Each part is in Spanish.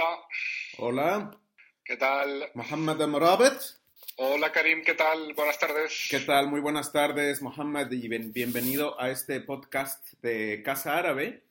Hola. Hola. ¿Qué tal? Mohamed Amrabet. Hola Karim, ¿qué tal? Buenas tardes. ¿Qué tal? Muy buenas tardes, Mohamed, y bienvenido a este podcast de Casa Árabe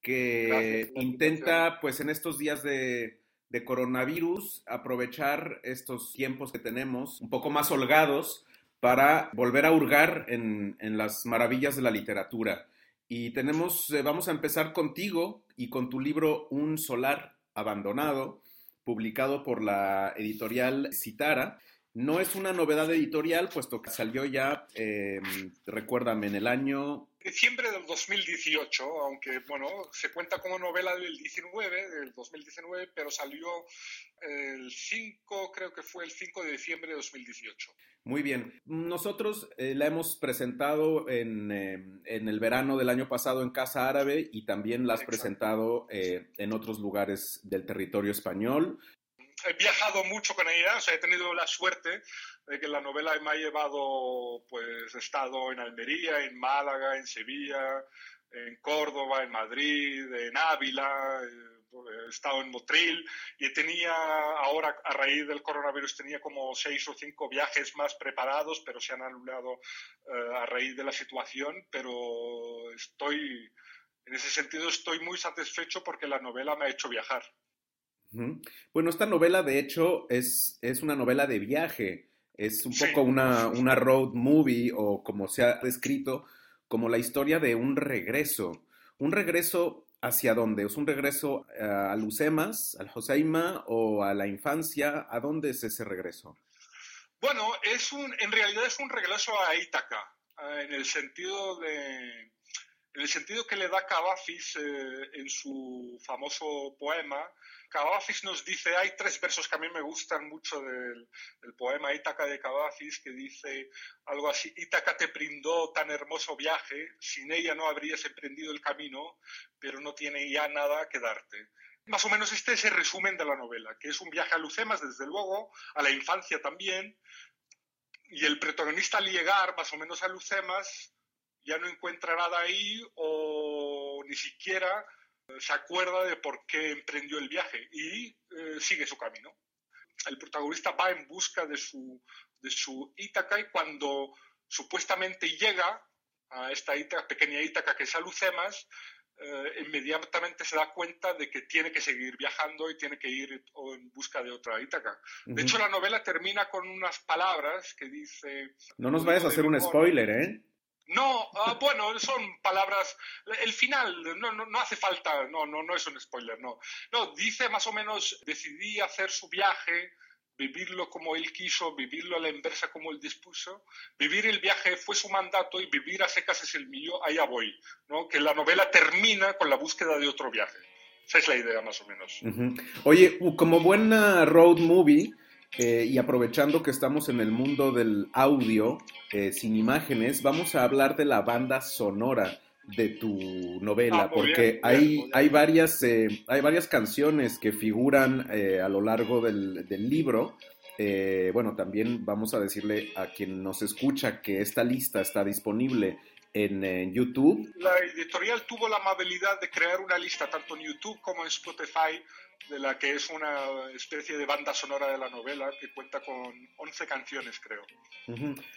que intenta, pues en estos días de, coronavirus, aprovechar estos tiempos que tenemos un poco más holgados para volver a hurgar en, las maravillas de la literatura. Y tenemos, eh, vamos a empezar contigo y con tu libro Un solar abandonado, publicado por la editorial Citara. No es una novedad editorial, puesto que salió ya, em, recuérdame, en el año... Diciembre del 2018, aunque, bueno, se cuenta como novela del 19, del 2019, pero salió el 5, creo que fue el 5 de diciembre de 2018. Muy bien. Nosotros eh, la hemos presentado en, em, en, el verano del año pasado en Casa Árabe y también la has presentado eh, en otros lugares del territorio español he viajado mucho con ella, o sea, he tenido la suerte de que la novela me ha llevado, pues he estado en Almería, en Málaga, en Sevilla, en Córdoba, en Madrid, en Ávila, he estado en Motril y tenía ahora a raíz del coronavirus tenía como seis o cinco viajes más preparados, pero se han anulado eh, a raíz de la situación, pero estoy en ese sentido estoy muy satisfecho porque la novela me ha hecho viajar. Bueno, esta novela, de hecho, es, es una novela de viaje. Es un poco una, una, road movie o como se ha descrito, como la historia de un regreso. ¿Un regreso hacia dónde? ¿Es un regreso a Lucemas, al Joseima o a la infancia? ¿A dónde es ese regreso? Bueno, es un, en realidad es un regreso a Ítaca, eh, en el sentido de en el sentido que le da Cavafis eh, en su famoso poema. Cavafis nos dice, hay tres versos que a mí me gustan mucho del, poema Ítaca de Cavafis, que dice algo así, Ítaca te brindó tan hermoso viaje, sin ella no habrías emprendido el camino, pero no tiene ya nada que darte. Más o menos este es el resumen de la novela, que es un viaje a Lucemas, desde luego, a la infancia también, y el protagonista al llegar más o menos a Lucemas ya no encuentra nada ahí o ni siquiera se acuerda de por qué emprendió el viaje y eh, sigue su camino. El protagonista va en busca de su, de su Ítaca y cuando supuestamente llega a esta pequeña Ítaca que es Alucemas, eh, inmediatamente se da cuenta de que tiene que seguir viajando y tiene que ir en busca de otra Ítaca. De hecho, la novela termina con unas palabras que dice... No nos vayas a hacer un spoiler, ¿eh? No, ah, bueno, son palabras. El final no, no, no, hace falta, no, no, no es un spoiler, no. No, dice más o menos: decidí hacer su viaje, vivirlo como él quiso, vivirlo a la inversa como él dispuso. Vivir el viaje fue su mandato y vivir a secas es el mío, allá voy. ¿no? Que la novela termina con la búsqueda de otro viaje. Esa es la idea, más o menos. Oye, como buena road movie eh, y aprovechando que estamos en el mundo del audio eh, sin imágenes, vamos a hablar de la banda sonora de tu novela, ah, porque hay, hay, varias, eh, hay varias canciones que figuran a lo largo del, del libro. bueno, también vamos a decirle a quien nos escucha que esta lista está disponible en, YouTube. La editorial tuvo la amabilidad de crear una lista tanto en YouTube como en Spotify de la que es una especie de banda sonora de la novela que cuenta con 11 canciones, creo.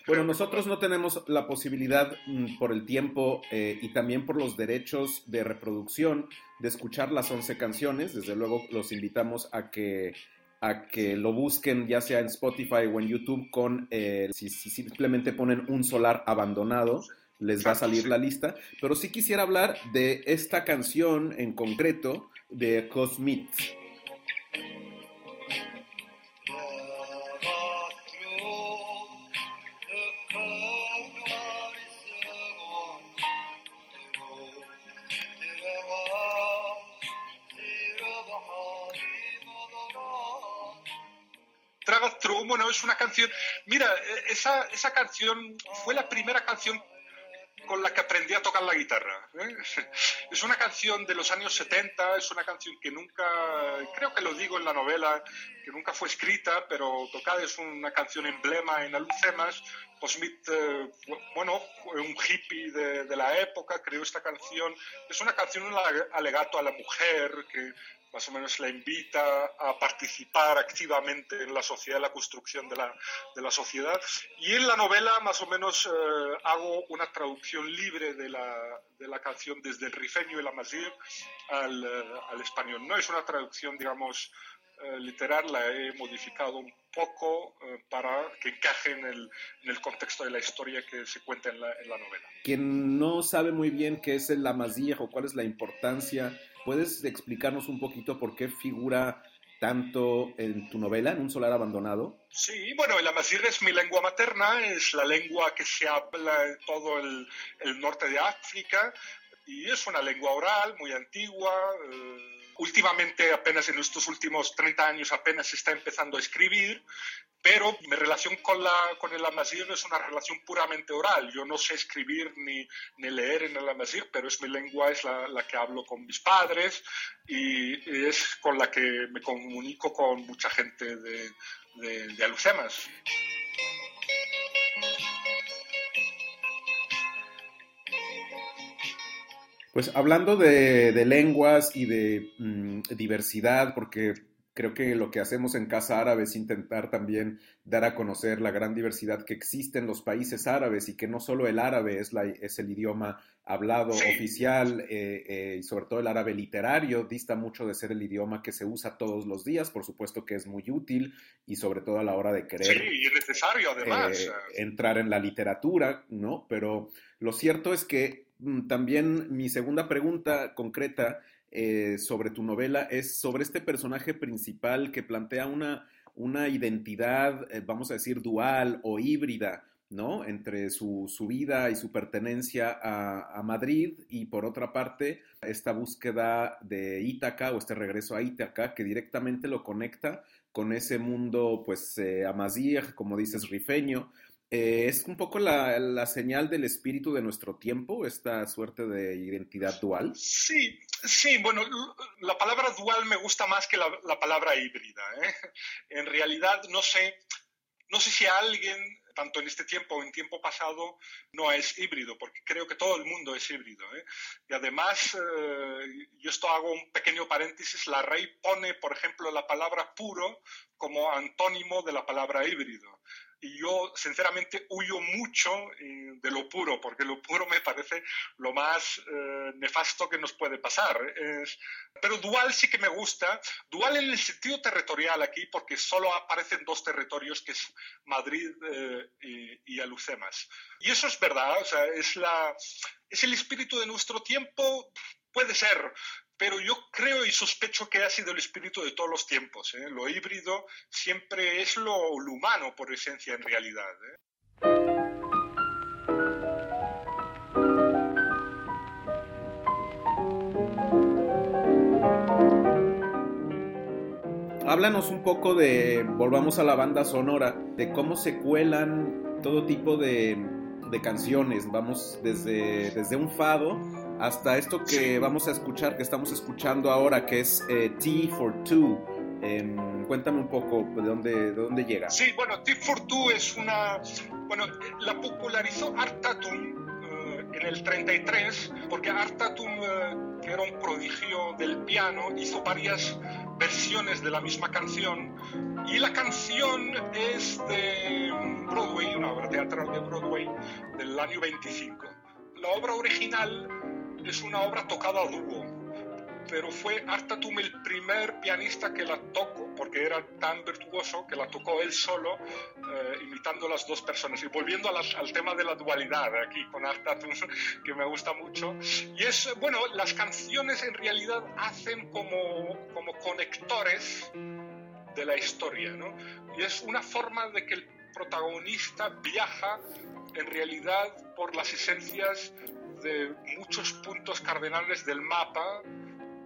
Bueno, nosotros no tenemos la posibilidad mm, por el tiempo eh, y también por los derechos de reproducción de escuchar las 11 canciones. Desde luego los invitamos a que a que lo busquen ya sea en Spotify o en YouTube con, eh, si, si simplemente ponen un solar abandonado, les va a salir la lista, pero sí quisiera hablar de esta canción en concreto de Cosmit. bueno, es una canción. Mira, esa, esa canción fue la primera canción con la que aprendí a tocar la guitarra. ¿eh? Es una canción de los años 70, es una canción que nunca, creo que lo digo en la novela, que nunca fue escrita, pero tocada es una canción emblema en Alucemas. Pues Smith, eh, bueno, un hippie de, de, la época, creó esta canción. Es una canción, un alegato a la mujer que más o menos la invita a participar activamente en la sociedad, en la construcción de la, de la sociedad. Y en la novela, más o menos, eh, hago una traducción libre de la, de la canción desde el rifeño y la mazir al, eh, al, español. No es una traducción, digamos, eh, literal, la he modificado un poco para que encaje en el, en el, contexto de la historia que se cuenta en la, en la novela. Quien no sabe muy bien qué es el amazigh o cuál es la importancia ¿Puedes explicarnos un poquito por qué figura tanto en tu novela, en Un solar abandonado? Sí, bueno, el amazigh es mi lengua materna, es la lengua que se habla en todo el, el norte de África y es una lengua oral muy antigua. Eh, últimamente, apenas en estos últimos 30 años, apenas está empezando a escribir, pero mi relación con, la, con el amazigh es una relación puramente oral. Yo no sé escribir ni, leer en el amazigh, pero es mi lengua, es la, la, que hablo con mis padres y es con la que me comunico con mucha gente de, de, de Alucemas. Pues hablando de, de lenguas y de mmm, diversidad, porque creo que lo que hacemos en Casa Árabe es intentar también dar a conocer la gran diversidad que existe en los países árabes y que no solo el árabe es, la, es el idioma hablado sí. oficial eh, eh, y sobre todo el árabe literario dista mucho de ser el idioma que se usa todos los días, por supuesto que es muy útil y sobre todo a la hora de querer sí, y es necesario además eh, entrar en la literatura, ¿no? Pero lo cierto es que mm, también mi segunda pregunta concreta eh, sobre tu novela es sobre este personaje principal que plantea una, una identidad, eh, vamos a decir, dual o híbrida, ¿no? Entre su, su vida y su pertenencia a, Madrid y por otra parte esta búsqueda de Ítaca o este regreso a Ítaca que directamente lo conecta con ese mundo, pues, eh, como dices, rifeño, eh, es un poco la, la, señal del espíritu de nuestro tiempo, esta suerte de identidad dual. Sí, sí, bueno, la palabra dual me gusta más que la, la palabra híbrida. ¿eh? En realidad, no sé, no sé si alguien, tanto en este tiempo o en tiempo pasado, no es híbrido, porque creo que todo el mundo es híbrido. ¿eh? Y además, yo esto hago un pequeño paréntesis, la REI pone, por ejemplo, la palabra puro como antónimo de la palabra híbrido y yo sinceramente huyo mucho eh, de lo puro, porque lo puro me parece lo más eh, nefasto que nos puede pasar. Es, pero dual sí que me gusta, dual en el sentido territorial aquí, porque solo aparecen dos territorios, que es Madrid eh, y, y, Alucemas. Y eso es verdad, o sea, es, la, es el espíritu de nuestro tiempo, puede ser, pero yo creo y sospecho que ha sido el espíritu de todos los tiempos. ¿eh? Lo híbrido siempre es lo, humano por esencia en realidad. ¿eh? Háblanos un poco de, volvamos a la banda sonora, de cómo se cuelan todo tipo de, de canciones. Vamos desde, desde un fado hasta esto que vamos a escuchar, que estamos escuchando ahora, que es eh, T for Two. Eh, cuéntame un poco de dónde, de dónde llega. Sí, bueno, T for Two es una. Bueno, la popularizó Art Tatum eh, en el 33, porque Art Tatum, eh, que era un prodigio del piano, hizo varias versiones de la misma canción. Y la canción es de Broadway, una obra teatral de Broadway del año 25. La obra original es una obra tocada a dúo, pero fue Artatum el primer pianista que la tocó, porque era tan virtuoso que la tocó él solo, eh, imitando las dos personas. Y volviendo a la, al tema de la dualidad aquí con Artatum, que me gusta mucho. Y es, bueno, las canciones en realidad hacen como, como conectores de la historia, ¿no? Y es una forma de que el protagonista viaja en realidad por las esencias de muchos puntos cardenales del mapa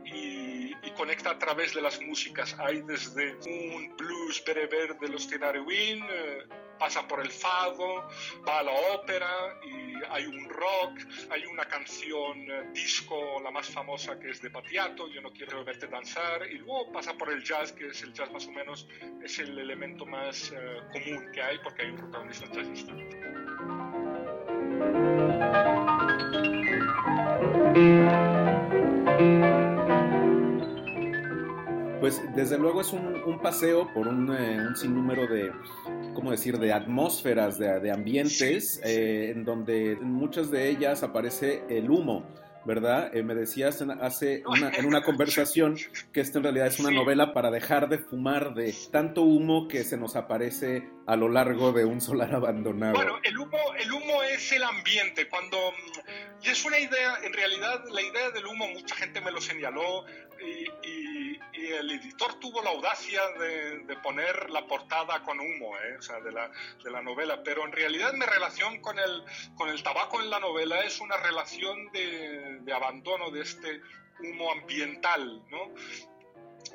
y, y, conecta a través de las músicas. Hay desde un blues bereber de los Tenarewin, eh, pasa por el fado, va a la ópera y hay un rock, hay una canción eh, disco, la más famosa que es de Batiato, Yo no quiero verte danzar, y luego pasa por el jazz, que es el jazz más o menos, es el elemento más eh, común que hay porque hay un protagonista jazzista. Pues desde luego es un, paseo por un, eh, un, sinnúmero de, ¿cómo decir?, de atmósferas, de, ambientes, eh, en donde en muchas de ellas aparece el humo. ¿verdad? Eh, me decías en, hace una, en una conversación que esta en realidad es una novela para dejar de fumar de tanto humo que se nos aparece a lo largo de un solar abandonado. Bueno, el humo, el humo es el ambiente. Cuando y es una idea, en realidad la idea del humo mucha gente me lo señaló y, el editor tuvo la audacia de, poner la portada con humo, ¿eh? o sea, de la, de la novela. Pero en realidad mi relación con el, con el tabaco en la novela es una relación de de abandono de este humo ambiental, ¿no?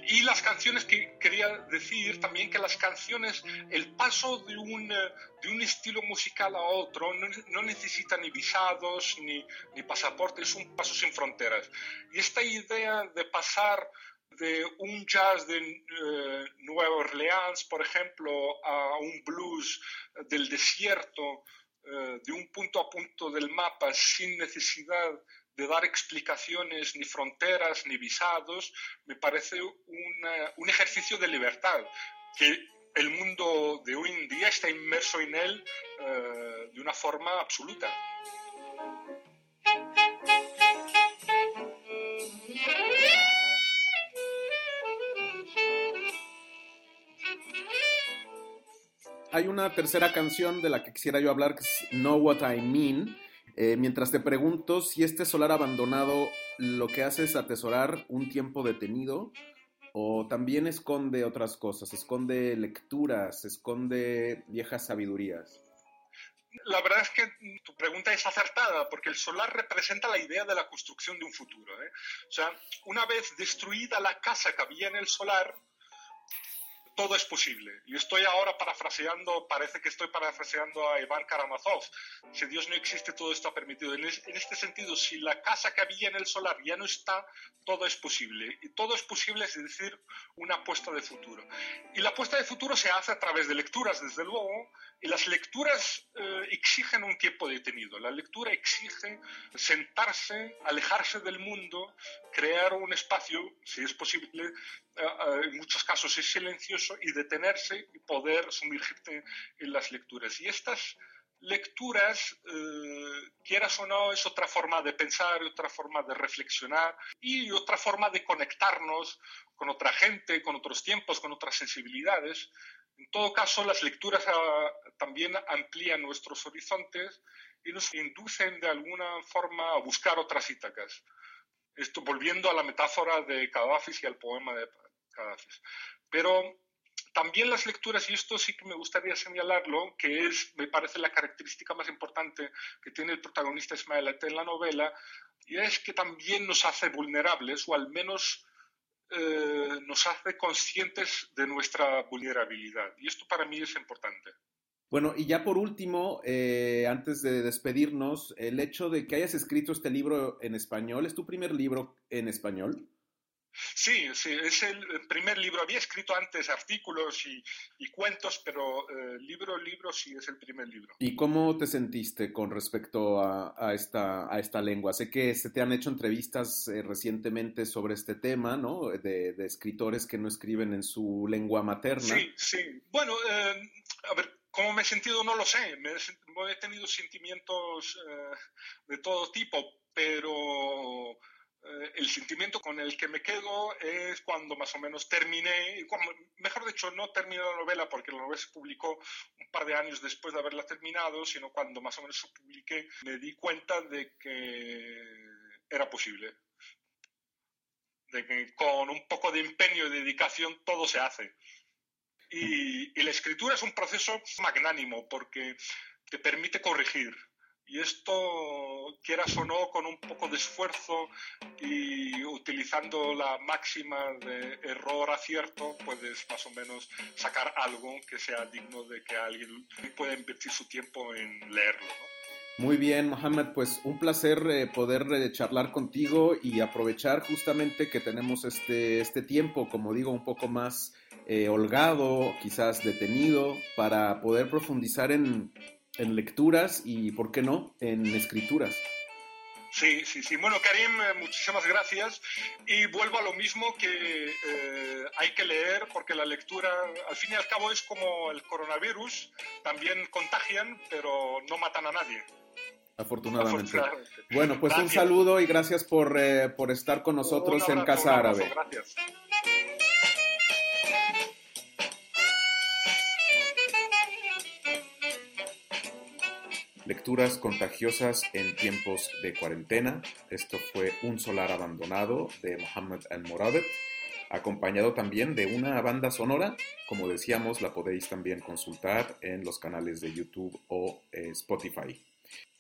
Y las canciones que quería decir también que las canciones, el paso de un, de un estilo musical a otro no, necesita ni visados ni, ni pasaporte, es un paso sin fronteras. Y esta idea de pasar de un jazz de eh, Nueva Orleans, por ejemplo, a un blues del desierto, eh, de un punto a punto del mapa sin necesidad de dar explicaciones, ni fronteras, ni visados, me parece un ejercicio de libertad que el mundo de hoy en día está inmerso en él eh, de una forma absoluta. Hay una tercera canción de la que quisiera yo hablar que es Know What I Mean, eh, mientras te pregunto si este solar abandonado lo que hace es atesorar un tiempo detenido o también esconde otras cosas, esconde lecturas, esconde viejas sabidurías. La verdad es que tu pregunta es acertada, porque el solar representa la idea de la construcción de un futuro. ¿eh? O sea, una vez destruida la casa que había en el solar, todo es posible. Y estoy ahora parafraseando, parece que estoy parafraseando a Iván Karamazov. Si Dios no existe, todo está permitido. En, este sentido, si la casa que había en el solar ya no está, todo es posible. Y todo es posible, es decir, una apuesta de futuro. Y la apuesta de futuro se hace a través de lecturas, desde luego, y las lecturas eh, exigen un tiempo detenido. La lectura exige sentarse, alejarse del mundo, crear un espacio, si es posible, en muchos casos es silencioso, y detenerse y poder sumergirte en las lecturas. Y estas lecturas, eh, quieras o no, es otra forma de pensar, otra forma de reflexionar y otra forma de conectarnos con otra gente, con otros tiempos, con otras sensibilidades. En todo caso, las lecturas ah, también amplían nuestros horizontes y nos inducen de alguna forma a buscar otras Ítacas. Esto volviendo a la metáfora de Cadafis y al poema de Cadafis. Pero también las lecturas, y esto sí que me gustaría señalarlo, que es, me parece, la característica más importante que tiene el protagonista Ismael en la novela, y es que también nos hace vulnerables, o al menos eh, nos hace conscientes de nuestra vulnerabilidad. Y esto para mí es importante. Bueno, y ya por último, eh, antes de despedirnos, el hecho de que hayas escrito este libro en español, ¿es tu primer libro en español? Sí, sí, es el primer libro. Había escrito antes artículos y, cuentos, pero eh, libro, libro sí es el primer libro. ¿Y cómo te sentiste con respecto a, esta, a esta lengua? Sé que se te han hecho entrevistas eh, recientemente sobre este tema, ¿no? De, escritores que no escriben en su lengua materna. Sí, sí. Bueno, eh, a ver, ¿Cómo me he sentido? No lo sé. Me he, tenido sentimientos de todo tipo, pero eh, el sentimiento con el que me quedo es cuando más o menos terminé, mejor dicho, no terminé la novela porque la novela se publicó un par de años después de haberla terminado, sino cuando más o menos se publiqué, me di cuenta de que era posible, de que con un poco de empeño y dedicación todo se hace. y la escritura es un proceso magnánimo porque te permite corregir y esto, quieras o no, con un poco de esfuerzo y utilizando la máxima de error-acierto, puedes más o menos sacar algo que sea digno de que alguien pueda invertir su tiempo en leerlo. Muy bien, Mohamed, pues un placer eh, poder eh, charlar contigo y aprovechar justamente que tenemos este, este tiempo, como digo, un poco más eh, holgado, quizás detenido, para poder profundizar en, en lecturas y, ¿por qué no?, en escrituras. Sí, sí, sí. Bueno, Karim, eh, muchísimas gracias. Y vuelvo a lo mismo que eh, hay que leer porque la lectura, al fin y al cabo, es como el coronavirus. También contagian, pero no matan a nadie. Afortunadamente. Bueno, pues un saludo y gracias por, eh, por estar con nosotros en Casa Árabe. Gracias. Lecturas contagiosas en tiempos de cuarentena. Esto fue Un solar abandonado de Mohammed Al-Moradet, acompañado también de una banda sonora. Como decíamos, la podéis también consultar en los canales de YouTube o eh, Spotify.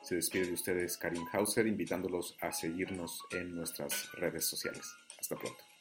Se despide de ustedes Karim Hauser, invitándolos a seguirnos en nuestras redes sociales. Hasta pronto.